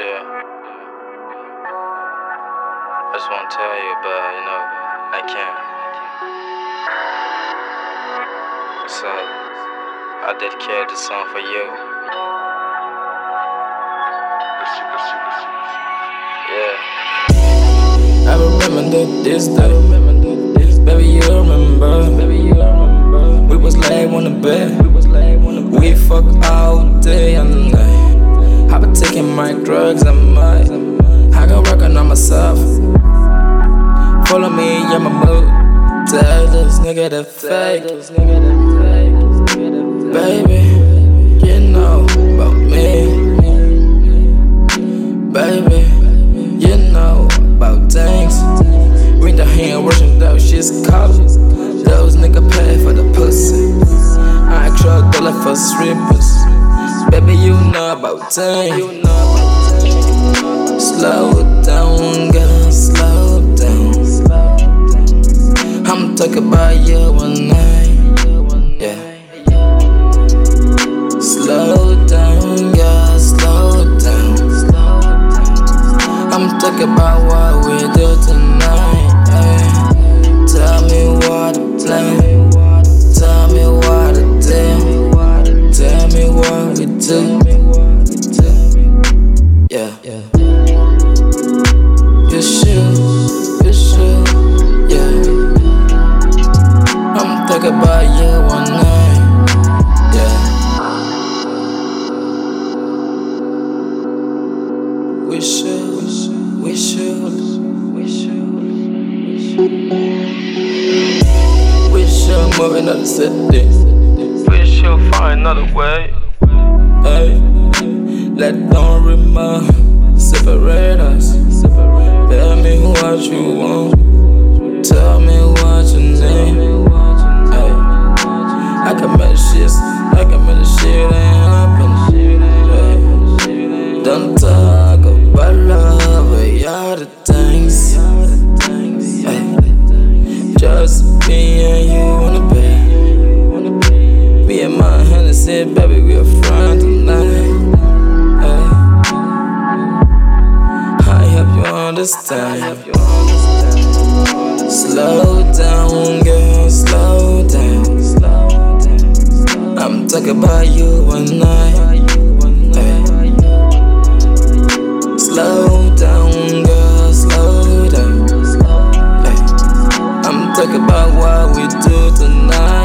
Yeah. I just want to tell you, but you know, I can't. So, I dedicate this song for you. Yeah. I remember this day. Baby, you remember. Drugs, I might. I got working on myself. Follow me in my mood. Tell this nigga the fake. Baby, you know about me. Baby, you know about things. We the hand washing those shit's cold. Those nigga pay for the pussy. I truck dollar for strippers. Baby, you know about things. I'm about you one night. Yeah. Slow down, girl, slow down. I'm talking about what we do tonight. ay. Tell me what to plan. Tell me what to do. Tell me what we do. You one. We should, we should, we should, we should move. We should find another way. Let don't separate us. Tell me what you want. Understand. Slow down, girl, slow down. I'm talking about you one night. Hey. Slow down, girl, slow down. Hey. I'm talking about what we do tonight.